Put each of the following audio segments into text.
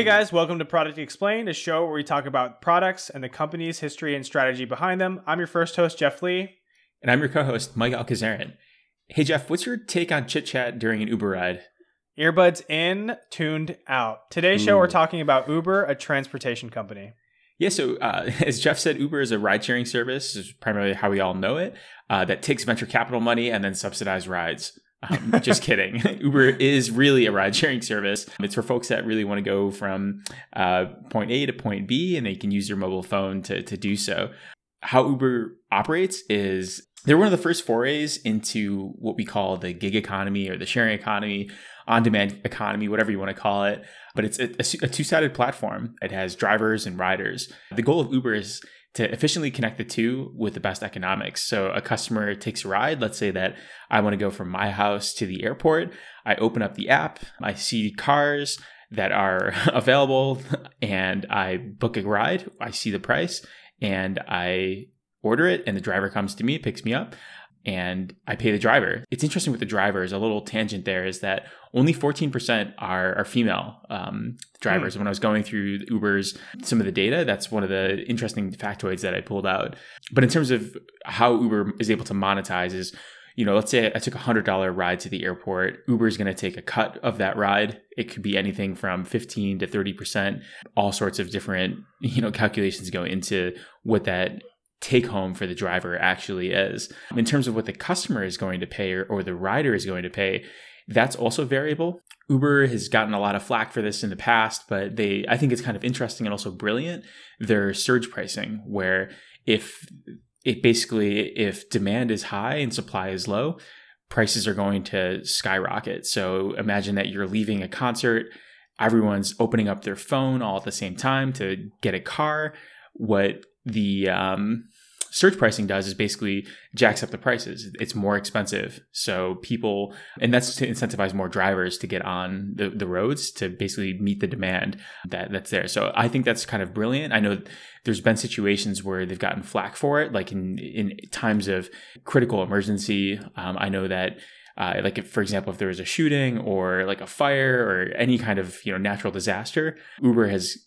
Hey guys, welcome to Product Explained, a show where we talk about products and the company's history and strategy behind them. I'm your first host, Jeff Lee. And I'm your co host, Mike Alcazarin. Hey Jeff, what's your take on chit chat during an Uber ride? Earbuds in, tuned out. Today's show, Ooh. we're talking about Uber, a transportation company. Yeah, so uh, as Jeff said, Uber is a ride sharing service, is primarily how we all know it, uh, that takes venture capital money and then subsidize rides. Um, just kidding. Uber is really a ride sharing service. It's for folks that really want to go from uh, point A to point B and they can use their mobile phone to, to do so. How Uber operates is they're one of the first forays into what we call the gig economy or the sharing economy, on demand economy, whatever you want to call it. But it's a, a two sided platform. It has drivers and riders. The goal of Uber is to efficiently connect the two with the best economics. So a customer takes a ride. Let's say that I want to go from my house to the airport. I open up the app. I see cars that are available and I book a ride. I see the price and I order it and the driver comes to me, picks me up and I pay the driver. It's interesting with the drivers. A little tangent there is that only 14% are, are female um, drivers. When I was going through Uber's some of the data, that's one of the interesting factoids that I pulled out. But in terms of how Uber is able to monetize, is you know, let's say I took a hundred dollar ride to the airport. Uber is going to take a cut of that ride. It could be anything from 15 to 30 percent. All sorts of different you know calculations go into what that take home for the driver actually is. In terms of what the customer is going to pay or, or the rider is going to pay, that's also variable. Uber has gotten a lot of flack for this in the past, but they I think it's kind of interesting and also brilliant. Their surge pricing, where if it basically if demand is high and supply is low, prices are going to skyrocket. So imagine that you're leaving a concert, everyone's opening up their phone all at the same time to get a car. What the um, surge pricing does is basically jacks up the prices. It's more expensive. So people, and that's to incentivize more drivers to get on the, the roads to basically meet the demand that, that's there. So I think that's kind of brilliant. I know there's been situations where they've gotten flack for it, like in, in times of critical emergency. Um, I know that uh, like if, for example, if there was a shooting or like a fire or any kind of you know natural disaster, Uber has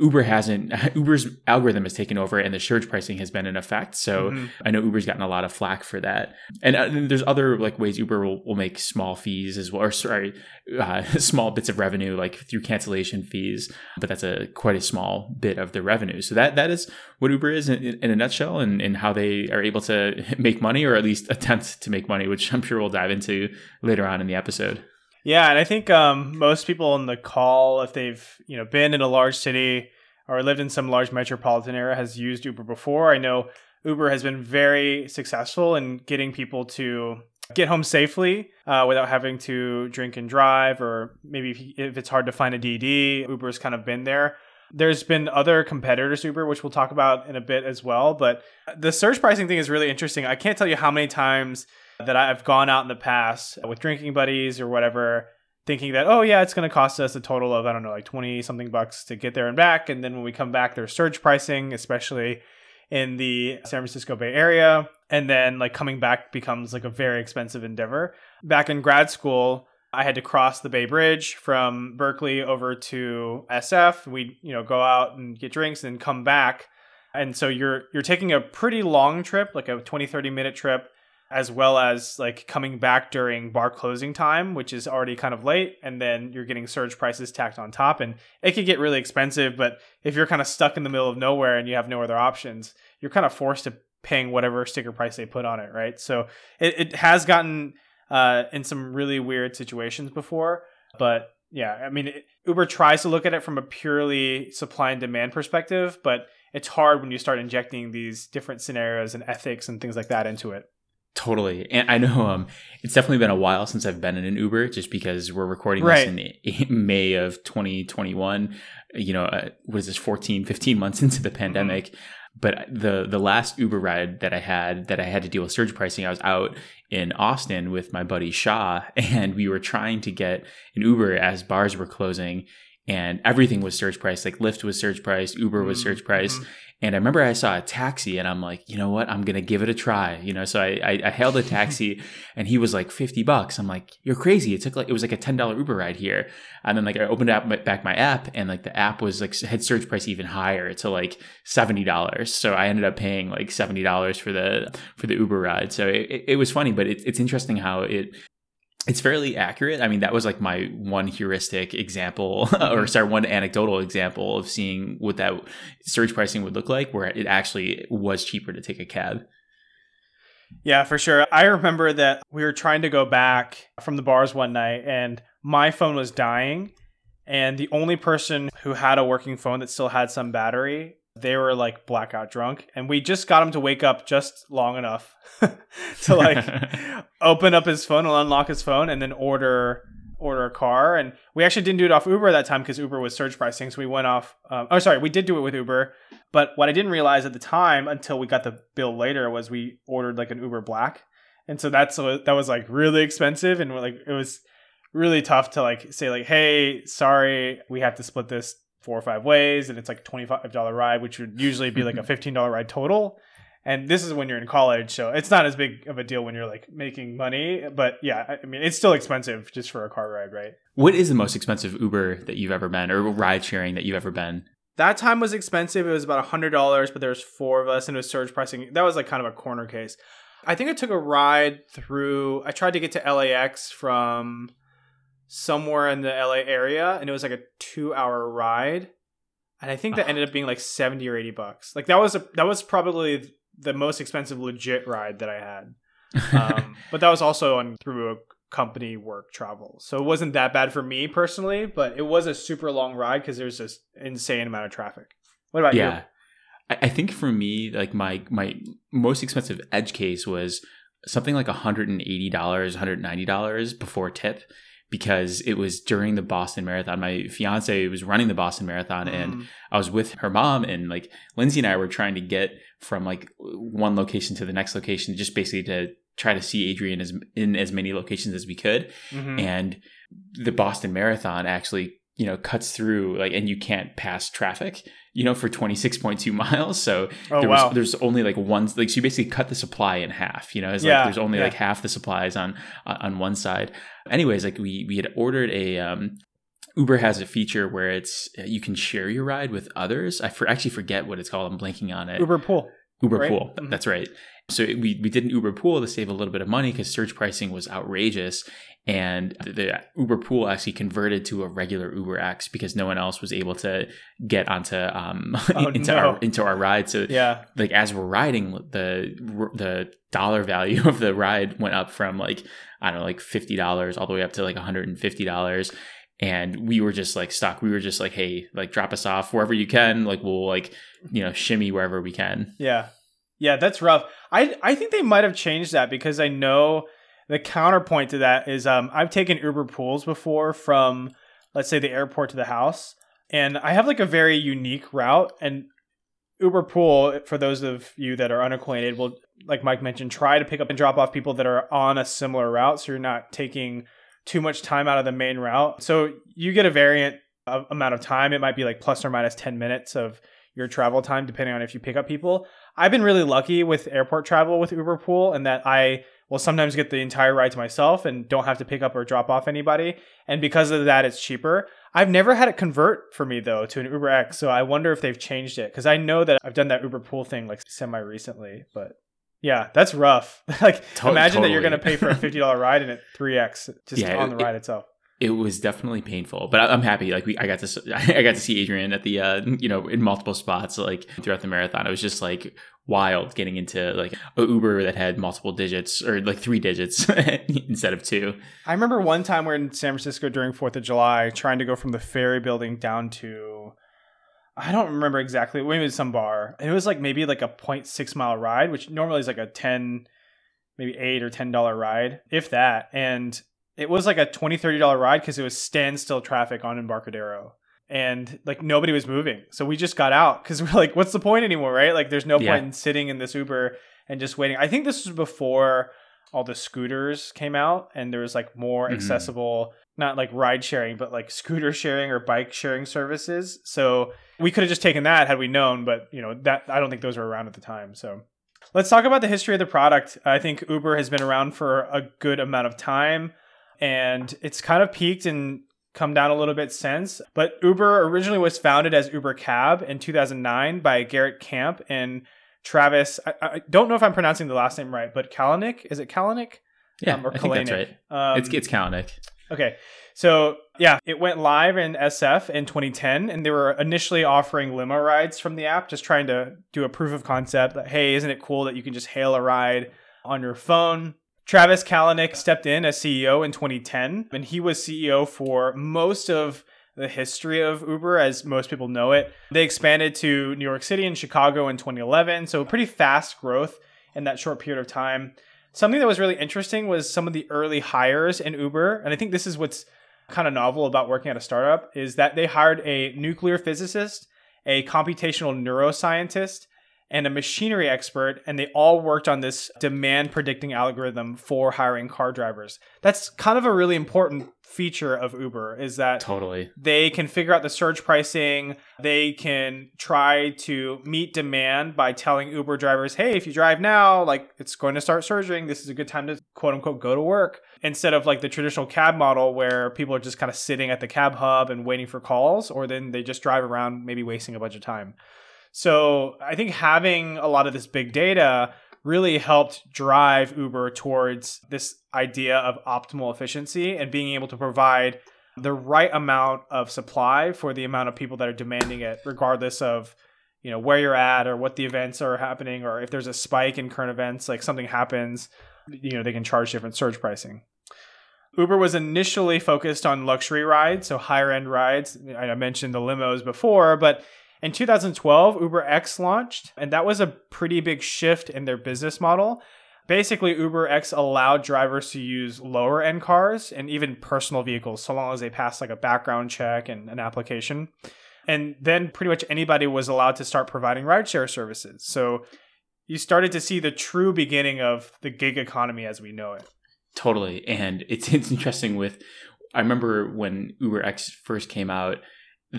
Uber hasn't Uber's algorithm has taken over and the surge pricing has been in effect. So Mhm. I know Uber's gotten a lot of flack for that. And, uh, there's other like ways Uber will, will make small fees as well, or sorry, uh, small bits of revenue like through cancellation fees. But that's a quite a small bit of the revenue. So that that is what Uber is in, in a nutshell, and, and how they are able to make money or at least attempt to make money, which I'm sure we'll dive into later on in the episode. Yeah, and I think um, most people on the call, if they've you know been in a large city or lived in some large metropolitan area, has used Uber before. I know Uber has been very successful in getting people to get home safely uh, without having to drink and drive, or maybe if, if it's hard to find a DD, Uber's kind of been there. There's been other competitors Uber, which we'll talk about in a bit as well. But the surge pricing thing is really interesting. I can't tell you how many times that I've gone out in the past with drinking buddies or whatever, thinking that, oh, yeah, it's going to cost us a total of, I don't know, like 20 something bucks to get there and back. And then when we come back, there's surge pricing, especially in the San Francisco Bay Area. And then like coming back becomes like a very expensive endeavor. Back in grad school, I had to cross the Bay Bridge from Berkeley over to SF. We, you know, go out and get drinks and come back. And so you're you're taking a pretty long trip, like a 20 30 minute trip as well as like coming back during bar closing time, which is already kind of late, and then you're getting surge prices tacked on top, and it could get really expensive. But if you're kind of stuck in the middle of nowhere and you have no other options, you're kind of forced to paying whatever sticker price they put on it, right? So it, it has gotten uh, in some really weird situations before, but yeah, I mean, it, Uber tries to look at it from a purely supply and demand perspective, but it's hard when you start injecting these different scenarios and ethics and things like that into it. Totally. And I know um, it's definitely been a while since I've been in an Uber just because we're recording Right. this in, in May of 2021. You know, uh, what is this, 14, 15 months into the pandemic. But the the last Uber ride that I had that I had to deal with surge pricing, I was out in Austin with my buddy Shaw, and we were trying to get an Uber as bars were closing. And everything was surge price. Like Lyft was surge price, Uber was Mhm, surge price. mhm. And I remember I saw a taxi and I'm like, you know what? I'm going to give it a try. You know, so I, I, I hailed a taxi and he was like 50 bucks. I'm like, you're crazy. It took like, it was like a $10 Uber ride here. And then like I opened up my, back my app and like the app was like had surge price even higher to like $70. So I ended up paying like $70 for the, for the Uber ride. So it, it, it was funny, but it, it's interesting how it, it's fairly accurate. I mean, that was like my one heuristic example, or mm-hmm. sorry, one anecdotal example of seeing what that surge pricing would look like, where it actually was cheaper to take a cab. Yeah, for sure. I remember that we were trying to go back from the bars one night and my phone was dying. And the only person who had a working phone that still had some battery, they were like blackout drunk. And we just got him to wake up just long enough to like open up his phone and unlock his phone and then order order a car and we actually didn't do it off uber that time because uber was surge pricing so we went off um, oh sorry we did do it with uber but what i didn't realize at the time until we got the bill later was we ordered like an uber black and so that's that was like really expensive and like it was really tough to like say like hey sorry we have to split this four or five ways and it's like a $25 ride which would usually be like a $15 ride total. And this is when you're in college so it's not as big of a deal when you're like making money but yeah i I mean it's still expensive just for a car ride right? What is the most expensive Uber that you've ever been, or ride sharing that you've ever been? that time was expensive. It was about $100 but there was four of us and it was surge pricing. That was like kind of a corner case. I think i took a ride through i tried to get to lax from somewhere in the la area and it was like a two hour ride and i think that ended up being like 70 or 80 bucks. Like that was a that was probably the most expensive legit ride that i had. Um, but that was also on through a company work travel. So it wasn't that bad for me personally but it was a super long ride because there's this insane amount of traffic. What about you? yeah. I, I think for me, like my my most expensive edge case was something like $180, $190 before tip because it was during the Boston Marathon. My fiance was running the Boston Marathon you and Mm. I was with her mom and like Lindsay and I were trying to get from like one location to the next location just basically to try to see Adrian as in as many locations as we could Mhm. and the Boston Marathon actually you know cuts through like and you can't pass traffic you know for 26.2 miles so oh there wow was there's only like one like so you basically cut the supply in half you know it's Yeah, like there's only yeah. like half the supplies on on one side anyways like we we had ordered a um Uber has a feature where it's you can share your ride with others. I for, actually forget what it's called. I'm blanking on it. uber pool Uber right? Pool. Mhm. That's right. So we we did an Uber Pool to save a little bit of money because surge pricing was outrageous, and the, Uber Pool actually converted to a regular Uber X because no one else was able to get onto um Oh, into no. our into our ride. So yeah like as we're riding, the the dollar value of the ride went up from like I don't know like fifty dollars all the way up to like one hundred and fifty dollars. And we were just like stuck. We were just like, hey, like drop us off wherever you can. Like we'll like, you know, shimmy wherever we can. Yeah. Yeah, that's rough. I I think they might have changed that because I know the counterpoint to that is um I've taken Uber pools before from let's say the airport to the house and I have like a very unique route and Uber pool for those of you that are unacquainted will like Mike mentioned try to pick up and drop off people that are on a similar route so you're not taking too much time out of the main route. So you get a variant amount of time. It might be like plus or minus 10 minutes of your travel time depending on if you pick up people. I've been really lucky with airport travel with Uber Pool and that I will sometimes get the entire ride to myself and don't have to pick up or drop off anybody. And because of that, it's cheaper. I've never had it convert for me though to an Uber X. So I wonder if they've changed it because I know that I've done that Uber Pool thing like semi recently. But yeah, that's rough. like imagine that you're going to pay for a $50 ride and it 3X just Yeah, on the it- ride itself. It was definitely painful but I- i'm happy like we i got to i got to see adrian at the uh you know in multiple spots like throughout the marathon it was just like wild getting into like a uber that had multiple digits or like three digits instead of two I remember one time we're in San Francisco during Fourth of July, trying to go from the ferry building down to I don't remember exactly. Maybe some bar, and it was like maybe like a 0.6 mile ride, which normally is like a ten, maybe eight or ten dollar ride, if that. And it was like a 20 30 dollar ride because it was standstill traffic on Embarcadero. And like nobody was moving, so we just got out because we're like, "What's the point anymore?" Right? Like, there's no Yeah. point in sitting in this Uber and just waiting. I think this was before all the scooters came out and there was like more Mhm. accessible not like ride sharing but like scooter sharing or bike sharing services so we could have just taken that had we known but you know that i don't think those were around at the time so let's talk about the history of the product i think uber has been around for a good amount of time and it's kind of peaked and come down a little bit since but uber originally was founded as uber cab in 2009 by garrett camp and travis i, I don't know if i'm pronouncing the last name right but kalanick is it kalanick Yeah, Um, or I Kalanick. right. um, it's it's Kalanick. Okay. So, yeah, it went live in SF in 2010, and they were initially offering limo rides from the app, just trying to do a proof of concept that, hey, isn't it cool that you can just hail a ride on your phone? Travis Kalanick stepped in as CEO in 2010, and he was CEO for most of the history of Uber as most people know it. They expanded to New York City and Chicago in 2011, so pretty fast growth in that short period of time. Something that was really interesting was some of the early hires in Uber, and I think this is what's kind of novel about working at a startup is that they hired a nuclear physicist, a computational neuroscientist, and a machinery expert, and they all worked on this demand predicting algorithm for hiring car drivers. That's kind of a really important feature of Uber is that Totally. they can figure out the surge pricing. They can try to meet demand by telling Uber drivers, hey, if you drive now, like it's going to start surging. This is a good time to quote unquote go to work. Instead of like the traditional cab model where people are just kind of sitting at the cab hub and waiting for calls, or then they just drive around, maybe wasting a bunch of time. So I think having a lot of this big data really helped drive Uber towards this idea of optimal efficiency and being able to provide the right amount of supply for the amount of people that are demanding it, regardless of you know where you're at or what the events are happening or if there's a spike in current events, like something happens, you know they can charge different surge pricing. Uber was initially focused on luxury rides, so higher end rides. I mentioned the limos before, but in 2012, UberX launched, and that was a pretty big shift in their business model. Basically, UberX allowed drivers to use lower end cars and even personal vehicles, so long as they passed like a background check and an application. And then pretty much anybody was allowed to start providing rideshare services. So you started to see the true beginning of the gig economy as we know it. Totally. And it's it's interesting with I remember when UberX first came out,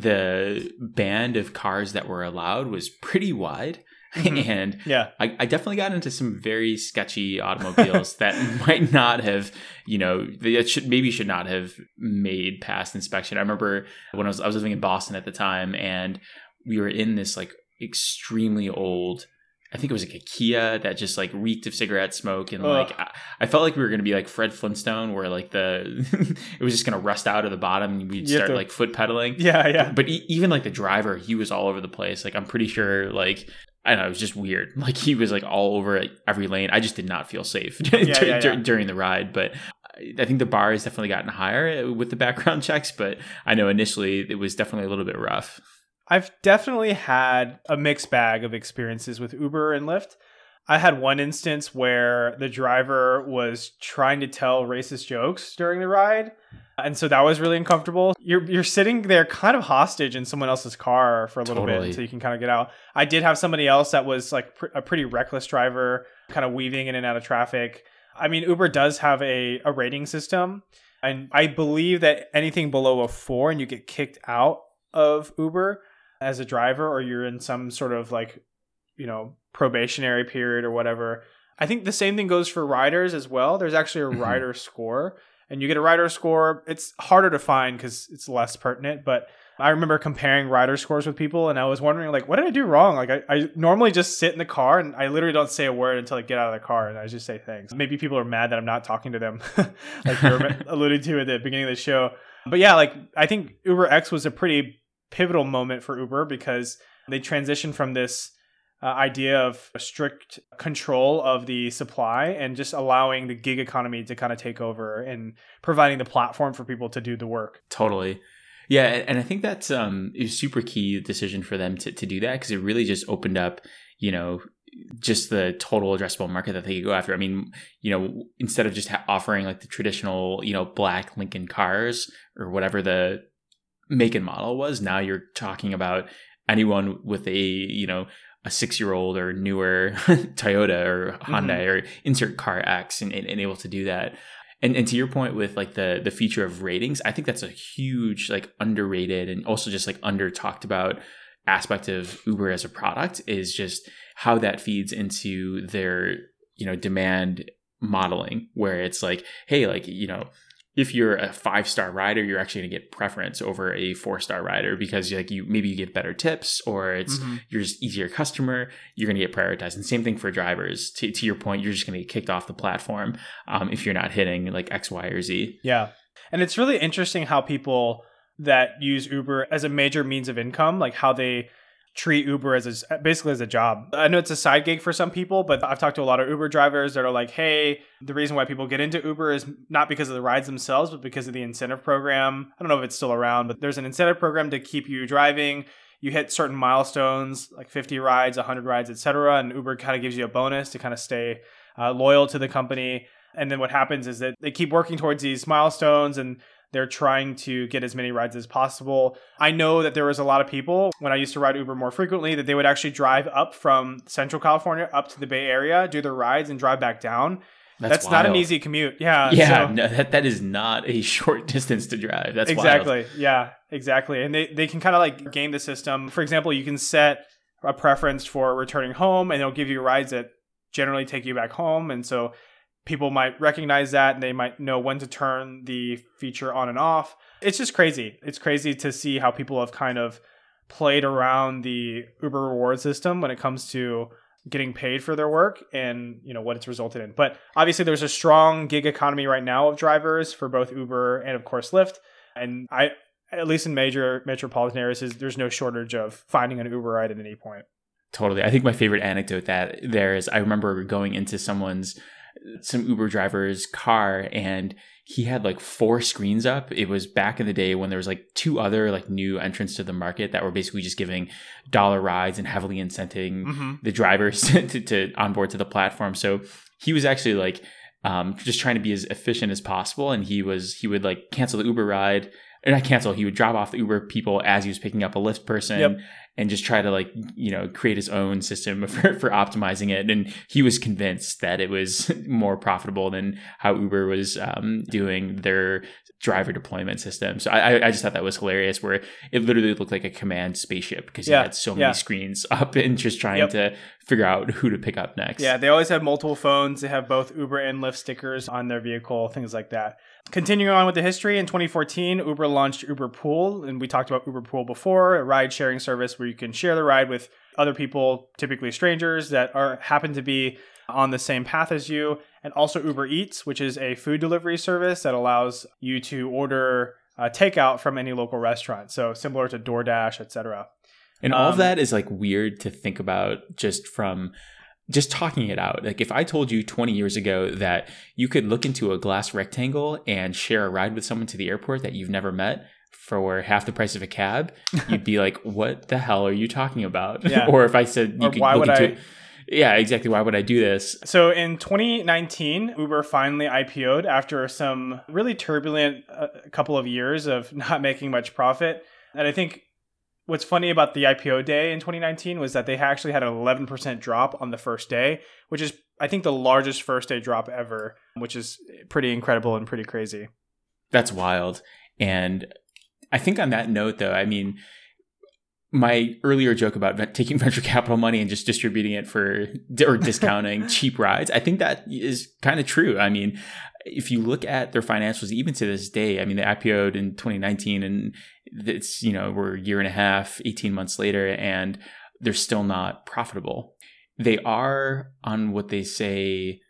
the band of cars that were allowed was pretty wide. Mhm. and Yeah. I, I definitely got into some very sketchy automobiles that might not have, you know, that should maybe should not have made past inspection. I remember when I was I was living in Boston at the time, and we were in this like extremely old. I think it was like a Kia that just like reeked of cigarette smoke, and like I, I felt like we were gonna be like Fred Flintstone, where like the it was just gonna rust out of the bottom, and we'd You start to- like foot pedaling. Yeah, yeah. But e- even like the driver, he was all over the place. Like I'm pretty sure, like I don't know, it was just weird. Like he was like all over like, every lane. I just did not feel safe yeah, dur- yeah. during the ride. But I- I think the bar has definitely gotten higher uh, with the background checks. But I know initially it was definitely a little bit rough. I've definitely had a mixed bag of experiences with Uber and Lyft. I had one instance where the driver was trying to tell racist jokes during the ride. And so that was really uncomfortable. You're you're sitting there kind of hostage in someone else's car for a little bit Totally. until you can kind of get out. I did have somebody else that was like pr- a pretty reckless driver, kind of weaving in and out of traffic. I mean, Uber does have a, a rating system. And I believe that anything below a four and you get kicked out of Uber as a driver or you're in some sort of like, you know, probationary period or whatever. I think the same thing goes for riders as well. There's actually a Mhm. rider score and you get a rider score. It's harder to find because it's less pertinent, but I remember comparing rider scores with people and I was wondering like, what did I do wrong? Like I, I normally just sit in the car and I literally don't say a word until I get out of the car and I just say thanks. Maybe people are mad that I'm not talking to them like you were alluded to at the beginning of the show. But yeah, like I think Uber X was a pretty pivotal moment for Uber because they transitioned from this uh, idea of strict control of the supply and just allowing the gig economy to kind of take over and providing the platform for people to do the work. Totally. Yeah, and and I think that's um a super key decision for them to, to do that because it really just opened up, you know, just the total addressable market that they could go after. I mean, you know, instead of just ha- offering like the traditional, you know, black Lincoln cars or whatever the make and model was, now you're talking about anyone with a, you know, a six year old or newer Toyota or Hyundai Mhm. or insert car X and, and, and able to do that. And, and to your point with like the the feature of ratings, I think that's a huge like underrated and also just like under talked about aspect of Uber as a product is just how that feeds into their you know demand modeling where it's like hey like you know if you're a five star rider you're actually going to get preference over a four star rider because like you maybe you get better tips or it's Mhm. you're just easier customer you're going to get prioritized and same thing for drivers to, to your point you're just going to get kicked off the platform um, if you're not hitting like x y or z Yeah. And it's really interesting how people that use Uber as a major means of income, like how they treat Uber as a, basically as a job. I know it's a side gig for some people, but I've talked to a lot of Uber drivers that are like, "Hey, the reason why people get into Uber is not because of the rides themselves, but because of the incentive program. I don't know if it's still around, but there's an incentive program to keep you driving. You hit certain milestones, like 50 rides, 100 rides, etc., and Uber kind of gives you a bonus to kind of stay uh, loyal to the company. And then what happens is that they keep working towards these milestones and they're trying to get as many rides as possible. I know that there was a lot of people when I used to ride Uber more frequently that they would actually drive up from Central California up to the Bay Area, do their rides, and drive back down. That's, not an easy commute. Yeah. yeah so- no, that, that is not a short distance to drive that's wild. exactly. Yeah, exactly. And they, they can kind of like game the system. For example, you can set a preference for returning home and it'll give you rides that generally take you back home. And so people might recognize that and they might know when to turn the feature on and off. It's just crazy. It's crazy to see how people have kind of played around the Uber reward system when it comes to getting paid for their work and you know what it's resulted in. But obviously there's a strong gig economy right now of drivers for both Uber and of course Lyft. And I at least in major metropolitan areas is there's no shortage of finding an Uber ride at any point. Totally. I think my favorite anecdote that there is I remember going into someone's some Uber driver's car and he had like four screens up. It was back in the day when there was like two other like new entrants to the market that were basically just giving dollar rides and heavily incenting Mm-hmm. the drivers to, to onboard to the platform. So he was actually like um, just trying to be as efficient as possible. And he was he would like cancel the Uber ride, not cancel. He would drop off the Uber people as he was picking up a Lyft person. Yep. And just try to like you know create his own system for, for optimizing it, and he was convinced that it was more profitable than how Uber was um, doing their driver deployment system. So I, I- I just thought that was hilarious, where it literally looked like a command spaceship because Yeah, he had so many yeah. screens up and just trying Yep. to figure out who to pick up next. Yeah, they always have multiple phones. They have both Uber and Lyft stickers on their vehicle, things like that. Continuing on with the history, in 2014, Uber launched Uber Pool, and we talked about Uber Pool before, a ride sharing service where you can share the ride with other people, typically strangers that are happen to be on the same path as you, and also Uber Eats, which is a food delivery service that allows you to order uh, takeout from any local restaurant. So similar to DoorDash, etc. And all of Um, that is like weird to think about just from just talking it out. Like if I told you 20 years ago that you could look into a glass rectangle and share a ride with someone to the airport that you've never met for half the price of a cab, you'd be like, "What the hell are you talking about?" Yeah. or if I said you Or could why look would into I- Yeah, exactly. Why would I do this? So in 2019, Uber finally IPO'd after some really turbulent uh, couple of years of not making much profit. And I think what's funny about the IPO day in 2019 was that they actually had an 11% drop on the first day, which is I think the largest first day drop ever, which is pretty incredible and pretty crazy. That's wild. And I think on that note, though, I mean, my earlier joke about taking venture capital money and just distributing it for or discounting cheap rides, I think that is kind of true. I mean, if you look at their financials, even to this day, I mean, they IPO'd in 2019 and it's, you know, we're a year and a half, 18 months later, and they're still not profitable. They are on what they say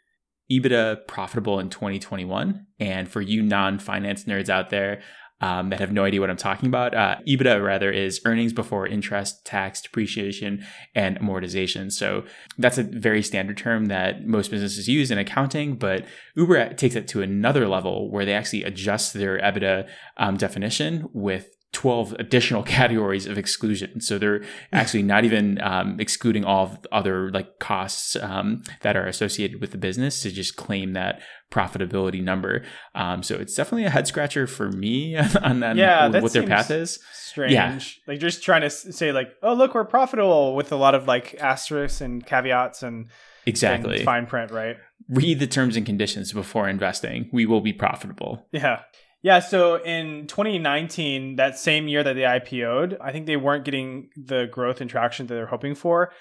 EBITDA profitable in 2021. And for you non finance nerds out there um, that have no idea what I'm talking about, uh, EBITDA rather is earnings before interest, tax, depreciation, and amortization. So that's a very standard term that most businesses use in accounting, but Uber takes it to another level where they actually adjust their EBITDA um, definition with 12 additional categories of exclusion. So they're actually not even um, excluding all other like costs um, that are associated with the business to just claim that profitability number. Um, so it's definitely a head scratcher for me on that, Yeah, that what their path is. Strange. Yeah. Like just trying to say like, oh look, we're profitable with a lot of like asterisks and caveats and, Exactly. and fine print, right? Read the terms and conditions before investing. We will be profitable. Yeah. Yeah. So in 2019, that same year that they IPO'd, I think they weren't getting the growth and traction that they're hoping for.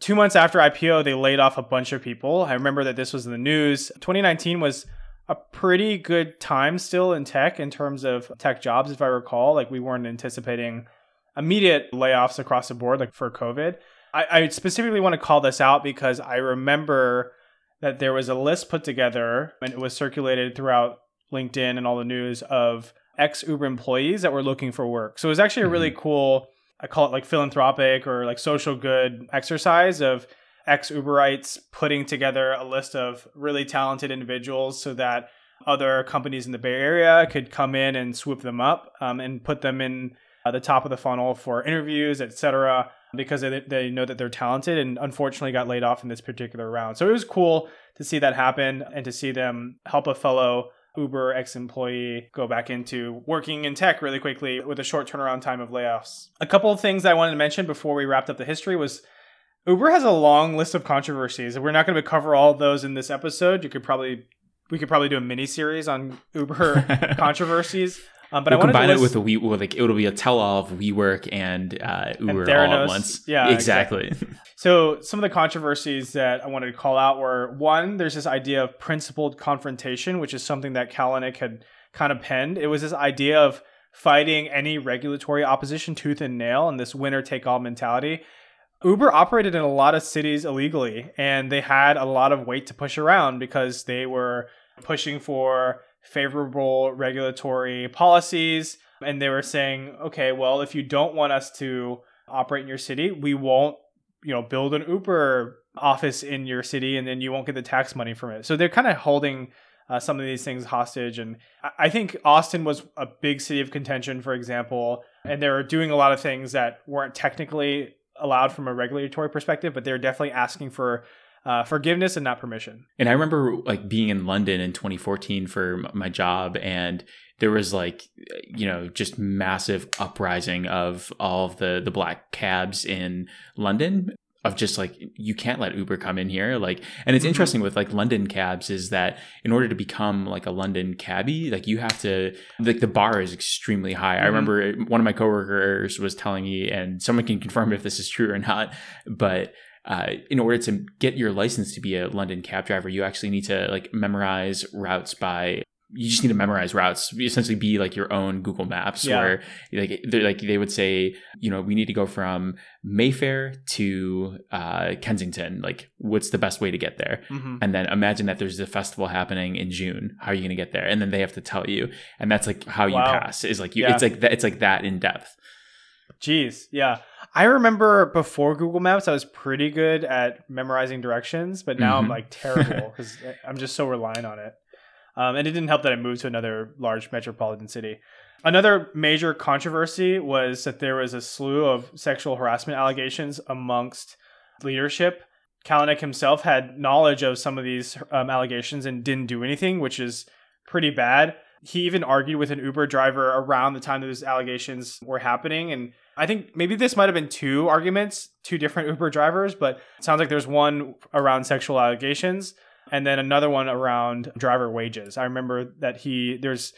Two months after IPO, they laid off a bunch of people. I remember that this was in the news. 2019 was a pretty good time still in tech in terms of tech jobs, if I recall. Like we weren't anticipating immediate layoffs across the board, like for COVID. I, I specifically want to call this out because I remember that there was a list put together and it was circulated throughout LinkedIn and all the news of ex Uber employees that were looking for work. So it was actually a really cool, I call it like philanthropic or like social good exercise of ex Uberites putting together a list of really talented individuals so that other companies in the Bay Area could come in and swoop them up um, and put them in uh, the top of the funnel for interviews, etc. Because they, they know that they're talented and unfortunately got laid off in this particular round. So it was cool to see that happen and to see them help a fellow Uber ex employee go back into working in tech really quickly with a short turnaround time of layoffs. A couple of things I wanted to mention before we wrapped up the history was Uber has a long list of controversies. We're not going to cover all of those in this episode. You could probably we could probably do a mini series on Uber controversies. Um, but we'll I combine it with a we like it'll be a tell-all of WeWork and uh, Uber all Theranos. at once. Yeah, exactly. So some of the controversies that I wanted to call out were one, there's this idea of principled confrontation, which is something that Kalanick had kind of penned. It was this idea of fighting any regulatory opposition tooth and nail and this winner take all mentality. Uber operated in a lot of cities illegally and they had a lot of weight to push around because they were pushing for favorable regulatory policies and they were saying, okay, well, if you don't want us to operate in your city, we won't you know build an uber office in your city and then you won't get the tax money from it. So they're kind of holding uh, some of these things hostage and I- think austin was a big city of contention for example and they were doing a lot of things that weren't technically allowed from a regulatory perspective but they're definitely asking for uh, forgiveness and not permission And I remember like being in London in 2014 for my job, and there was like, you know, just massive uprising of all of the the black cabs in London. Of just like you can't let Uber come in here, like, and it's Mhm. interesting with like London cabs is that in order to become like a London cabbie, like you have to like the bar is extremely high. I Mhm. remember one of my coworkers was telling me, and someone can confirm if this is true or not, but uh, in order to get your license to be a London cab driver, you actually need to like memorize routes by. You just need to memorize routes. Essentially, be like your own Google Maps, Yeah. where like they like they would say, you know, we need to go from Mayfair to uh, Kensington. Like, what's the best way to get there? mm-hmm. And then imagine that there's a festival happening in June. How are you going to get there? And then they have to tell you, and that's like how you Wow. pass. Is like you. Yeah. It's like that. It's like that in depth. Jeez, yeah. I remember before Google Maps, I was pretty good at memorizing directions, but now I'm Mhm. like terrible because I'm just so reliant on it. Um, and it didn't help that I moved to another large metropolitan city. Another major controversy was that there was a slew of sexual harassment allegations amongst leadership. Kalanick himself had knowledge of some of these um, allegations and didn't do anything, which is pretty bad. He even argued with an Uber driver around the time that those allegations were happening. And I think maybe this might have been two arguments, two different Uber drivers, but it sounds like there's one around sexual allegations and then another one around driver wages. I remember that he, there's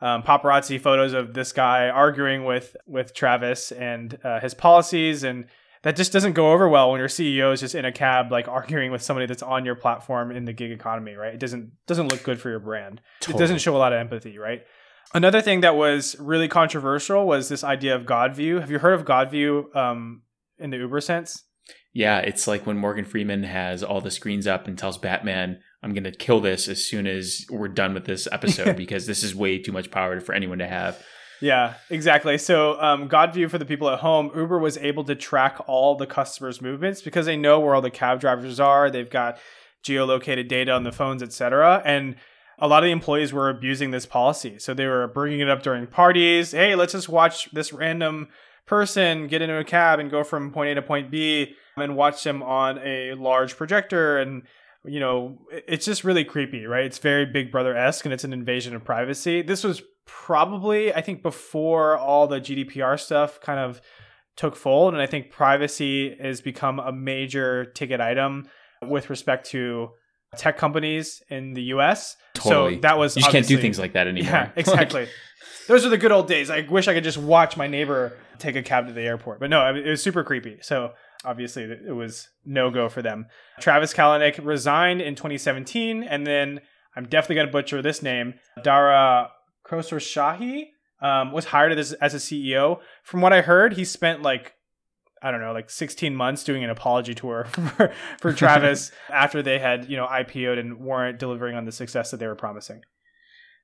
um, paparazzi photos of this guy arguing with, with Travis and uh, his policies. And that just doesn't go over well when your CEO is just in a cab, like arguing with somebody that's on your platform in the gig economy, right? It doesn't, doesn't look good for your brand it doesn't show a lot of empathy, right? Another thing that was really controversial was this idea of God view. Have you heard of God view um, in the Uber sense? Yeah, it's like when Morgan Freeman has all the screens up and tells Batman, I'm going to kill this as soon as we're done with this episode because this is way too much power for anyone to have. Yeah, exactly. So, um, God view for the people at home, Uber was able to track all the customers' movements because they know where all the cab drivers are. They've got geolocated data on the phones, etc. And a lot of the employees were abusing this policy. So they were bringing it up during parties. Hey, let's just watch this random person get into a cab and go from point A to point B and watch them on a large projector. And, you know, it's just really creepy, right? It's very Big Brother esque and it's an invasion of privacy. This was probably, I think, before all the GDPR stuff kind of took fold. And I think privacy has become a major ticket item with respect to tech companies in the US. Totally. So that was you can't do things like that anymore. Yeah, exactly. Those are the good old days. I wish I could just watch my neighbor take a cab to the airport. But no, it was super creepy. So obviously it was no go for them. Travis Kalanick resigned in 2017, and then I'm definitely going to butcher this name. Dara Khosrowshahi um, was hired as, as a CEO. From what I heard, he spent like I don't know, like 16 months doing an apology tour for, for Travis after they had, you know, IPO'd and weren't delivering on the success that they were promising.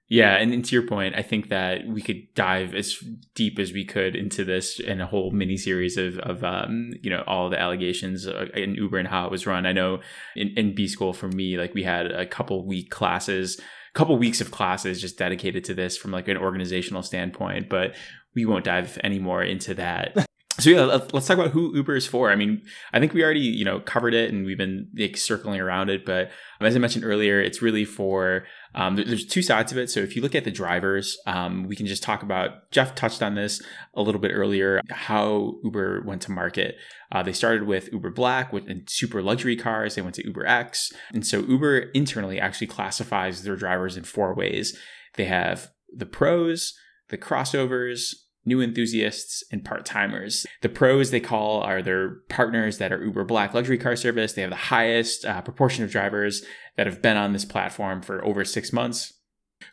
Yeah, and, and, to your point, I think that we could dive as deep as we could into this in a whole mini series of, of um, you know, all the allegations uh, in Uber and how it was run. I know in, in B school for me, like we had a couple week classes, couple weeks of classes just dedicated to this from like an organizational standpoint, but we won't dive any more into that. So yeah, let's talk about who Uber is for. I mean, I think we already you know covered it and we've been like circling around it, but as I mentioned earlier, it's really for um, there's two sides of it. So if you look at the drivers, um, we can just talk about Jeff touched on this a little bit earlier how Uber went to market. Uh, they started with Uber Black with super luxury cars. They went to Uber X, and so Uber internally actually classifies their drivers in four ways. They have the pros, the crossovers, new enthusiasts, and part timers. The pros they call are their partners that are Uber Black luxury car service. They have the highest uh, proportion of drivers that have been on this platform for over six months.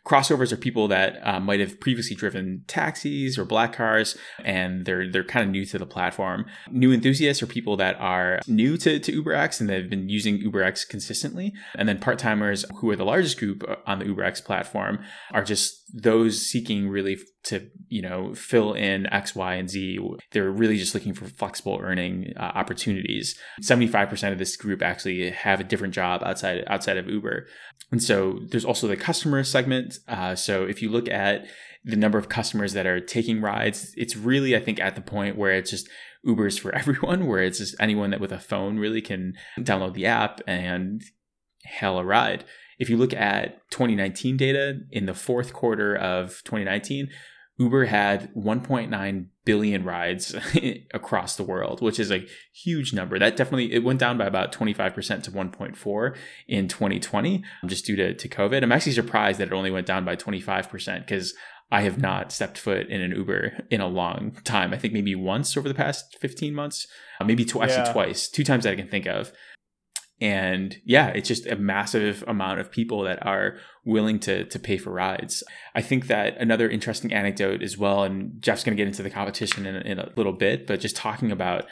Crossovers are people that uh, might have previously driven taxis or black cars, and they're they're kind of new to the platform. New enthusiasts are people that are new to, to UberX and they've been using UberX consistently. And then part timers, who are the largest group uh, on the UberX platform, are just those seeking really to you know fill in X, Y, and Z. They're really just looking for flexible earning uh, opportunities. Seventy five percent of this group actually have a different job outside outside of Uber, and so there's also the customer segment. Uh, so if you look at the number of customers that are taking rides, it's really I think at the point where it's just Uber's for everyone, where it's just anyone that with a phone really can download the app and hail a ride. If you look at 2019 data in the fourth quarter of 2019, Uber had 1.9 billion rides across the world, which is a huge number. That definitely it went down by about 25% to 1.4 in 2020, um, just due to, to COVID. I'm actually surprised that it only went down by 25% because I have not stepped foot in an Uber in a long time. I think maybe once over the past 15 months, uh, maybe twice, yeah. twice, two times that I can think of and yeah it's just a massive amount of people that are willing to to pay for rides i think that another interesting anecdote as well and jeff's going to get into the competition in, in a little bit but just talking about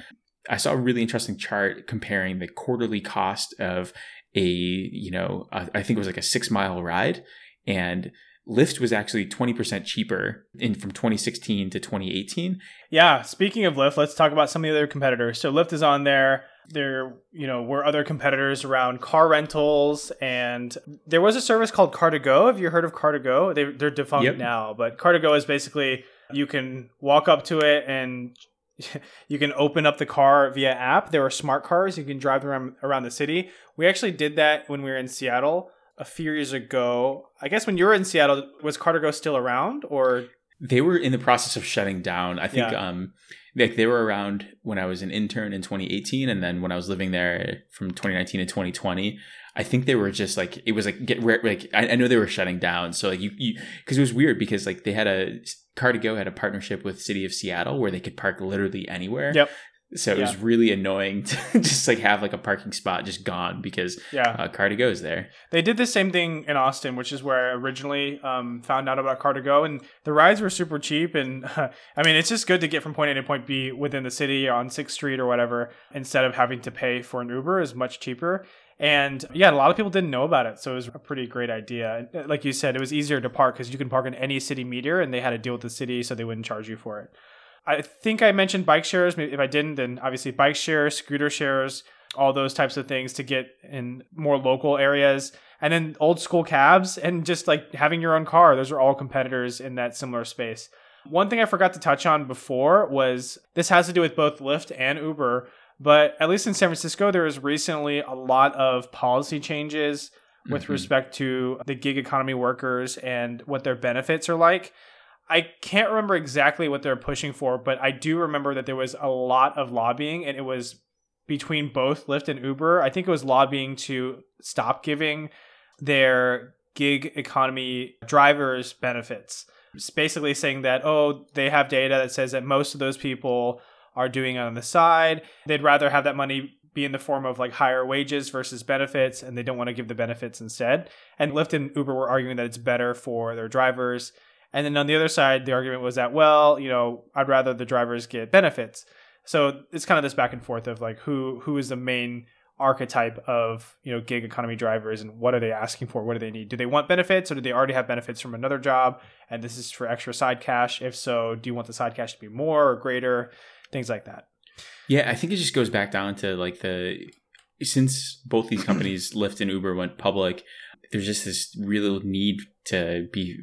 i saw a really interesting chart comparing the quarterly cost of a you know a, I think it was like a six mile ride and Lyft was actually 20% cheaper in from 2016 to 2018. Yeah, speaking of Lyft, let's talk about some of the other competitors. So Lyft is on there there you know were other competitors around car rentals and there was a service called car2go have you heard of car2go they, they're defunct yep. now but car2go is basically you can walk up to it and you can open up the car via app. There are smart cars you can drive around around the city. We actually did that when we were in seattle a few years ago. I guess when you were in seattle was car2go still around or they were in the process of shutting down i think yeah. um like they were around when I was an intern in 2018, and then when I was living there from 2019 to 2020. I think they were just like it was like get like I, I know they were shutting down. So like you you because it was weird because like they had a Car2Go had a partnership with City of Seattle where they could park literally anywhere. Yep. So it yeah. was really annoying to just like have like a parking spot just gone because yeah, uh, Car2Go is there. They did the same thing in Austin, which is where I originally um, found out about Car2Go, and the rides were super cheap. And uh, I mean, it's just good to get from point A to point B within the city on Sixth Street or whatever, instead of having to pay for an Uber is much cheaper. And yeah, a lot of people didn't know about it, so it was a pretty great idea. Like you said, it was easier to park because you can park in any city meter, and they had to deal with the city, so they wouldn't charge you for it. I think I mentioned bike shares. Maybe If I didn't, then obviously bike shares, scooter shares, all those types of things to get in more local areas. And then old school cabs and just like having your own car. Those are all competitors in that similar space. One thing I forgot to touch on before was this has to do with both Lyft and Uber, but at least in San Francisco, there is recently a lot of policy changes with mm-hmm. respect to the gig economy workers and what their benefits are like. I can't remember exactly what they're pushing for, but I do remember that there was a lot of lobbying and it was between both Lyft and Uber. I think it was lobbying to stop giving their gig economy drivers benefits. It's basically saying that, oh, they have data that says that most of those people are doing it on the side. They'd rather have that money be in the form of like higher wages versus benefits, and they don't want to give the benefits instead. And Lyft and Uber were arguing that it's better for their drivers. And then on the other side, the argument was that, well, you know, I'd rather the drivers get benefits. So it's kind of this back and forth of like who who is the main archetype of you know gig economy drivers and what are they asking for? What do they need? Do they want benefits or do they already have benefits from another job? And this is for extra side cash. If so do you want the side cash to be more or greater? Things like that. Yeah i think it just goes back down to like the since both these companies lyft and uber went public there's just this real need to be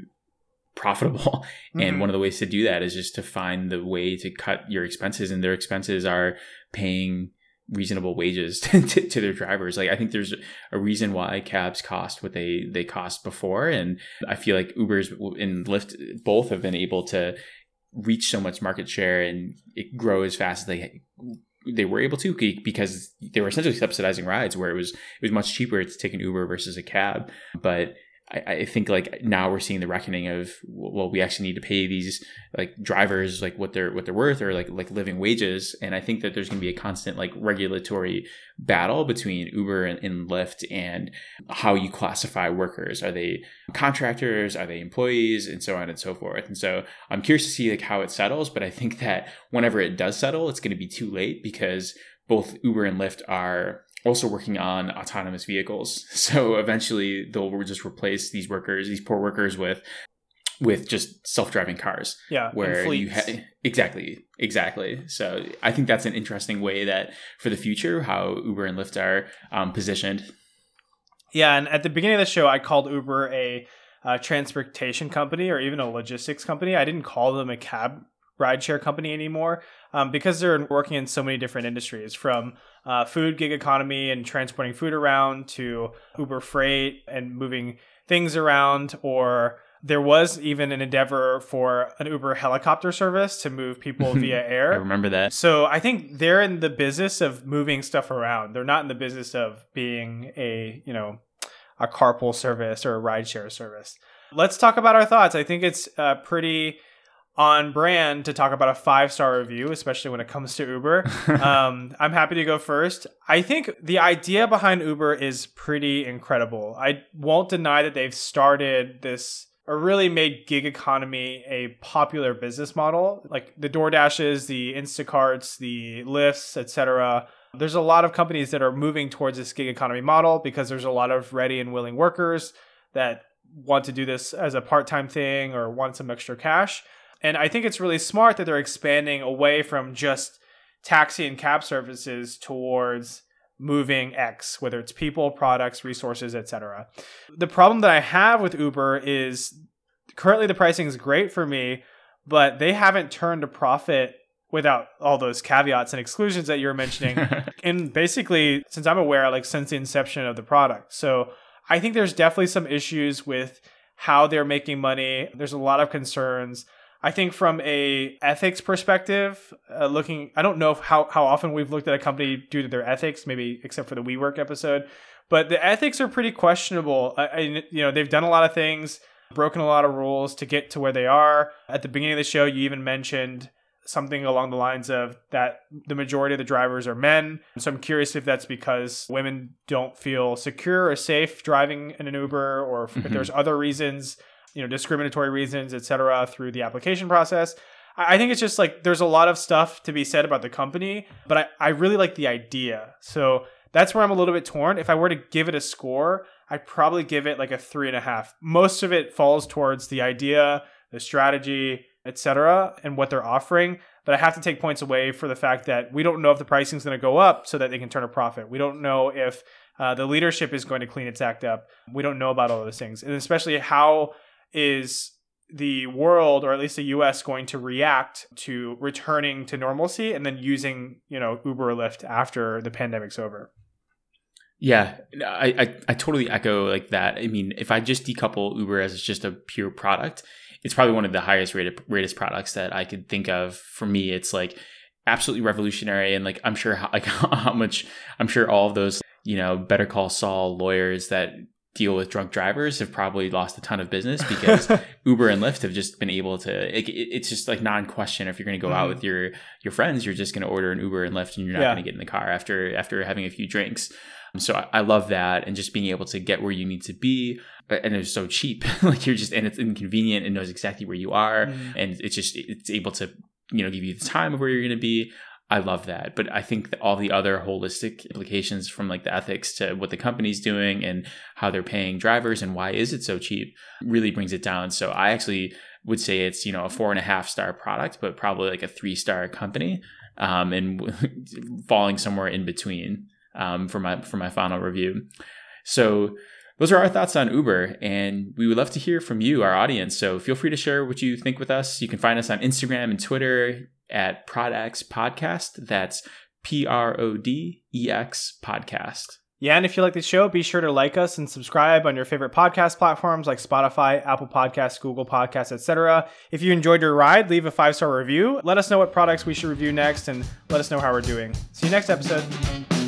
profitable mm-hmm. and one of the ways to do that is just to find the way to cut your expenses and their expenses are paying reasonable wages to, to, their drivers. Like I think there's a reason why cabs cost what they they cost before, and I feel like Uber's and Lyft both have been able to reach so much market share and grow as fast as they they were able to because they were essentially subsidizing rides where it was it was much cheaper to take an Uber versus a cab, but I, I think like now we're seeing the reckoning of well we actually need to pay these like drivers like what they're what they're worth or like like living wages. And I think that there's going to be a constant like regulatory battle between Uber and, and Lyft and how you classify workers. Are they contractors? Are they employees? And so on and so forth. And so I'm curious to see like how it settles but I think that whenever it does settle it's going to be too late because both Uber and Lyft are also working on autonomous vehicles. So eventually they'll just replace these workers, these poor workers with with just self-driving cars. Yeah, where you ha- exactly, exactly. So I think that's an interesting way that for the future how Uber and Lyft are um, positioned. Yeah, and at the beginning of the show, I called Uber a uh, transportation company or even a logistics company. I didn't call them a cab rideshare company anymore um, because they're working in so many different industries from uh, food gig economy and transporting food around to Uber Freight and moving things around or there was even an endeavor for an Uber helicopter service to move people via air. I remember that. So I think they're in the business of moving stuff around. They're not in the business of being a, you know, a carpool service or a rideshare service. Let's talk about our thoughts. I think it's uh, pretty on brand to talk about a five star review, especially when it comes to Uber. um, I'm happy to go first. I think the idea behind Uber is pretty incredible. I won't deny that they've started this or really made gig economy a popular business model. Like the DoorDashes, the Instacarts, the Lyfts, etc. There's a lot of companies that are moving towards this gig economy model because there's a lot of ready and willing workers that want to do this as a part-time thing or want some extra cash. And I think it's really smart that they're expanding away from just taxi and cab services towards moving X, whether it's people, products, resources, etc. The problem that I have with Uber is currently the pricing is great for me, but they haven't turned a profit without all those caveats and exclusions that you're mentioning. and basically, since I'm aware, like since the inception of the product. So I think there's definitely some issues with how they're making money. There's a lot of concerns. I think from a ethics perspective, uh, looking, I don't know how how often we've looked at a company due to their ethics, maybe except for the WeWork episode, but the ethics are pretty questionable. I, I, you know, they've done a lot of things, broken a lot of rules to get to where they are. At the beginning of the show, you even mentioned something along the lines of that the majority of the drivers are men. So I'm curious if that's because women don't feel secure or safe driving in an Uber, or if, mm-hmm. if there's other reasons you know discriminatory reasons, etc., through the application process. I think it's just like there's a lot of stuff to be said about the company, but I, I really like the idea. So that's where I'm a little bit torn. If I were to give it a score, I'd probably give it like a three and a half. Most of it falls towards the idea, the strategy, etc., and what they're offering. But I have to take points away for the fact that we don't know if the pricing is going to go up so that they can turn a profit. We don't know if Uh, the leadership is going to clean its act up. We don't know about all those things, and especially how is the world or at least the US going to react to returning to normalcy and then using, you know, Uber or Lyft after the pandemic's over. Yeah, I, I, I totally echo like that. I mean, if I just decouple Uber as just a pure product, it's probably one of the highest rated rated products that I could think of. For me, it's like absolutely revolutionary, and like I'm sure how, like how much I'm sure all of those you know Better Call Saul lawyers that deal with drunk drivers have probably lost a ton of business because Uber and Lyft have just been able to. It, it's just like non-question. If you're going to go mm-hmm. out with your your friends, you're just going to order an Uber and Lyft, and you're not yeah. going to get in the car after after having a few drinks. So I, I, love that, and just being able to get where you need to be, and it's so cheap. like you're just and it's inconvenient and knows exactly where you are, mm-hmm. and it's just it's able to you know give you the time of where you're going to be. I love that. But I think all the other holistic implications from like the ethics to what the company's doing and how they're paying drivers and why is it so cheap really brings it down. So I actually would say it's, you know, a four and a half star product, but probably like a three star company um, and falling somewhere in between um, for my for my final review. So those are our thoughts on Uber, and we would love to hear from you, our audience. So feel free to share what you think with us. You can find us on Instagram and Twitter at Prodex Podcast. That's P R O D E X Podcast. Yeah, and if you like the show, be sure to like us and subscribe on your favorite podcast platforms like Spotify, Apple Podcasts, Google Podcasts, etc. If you enjoyed your ride, leave a five star review. Let us know what products we should review next, and let us know how we're doing. See you next episode.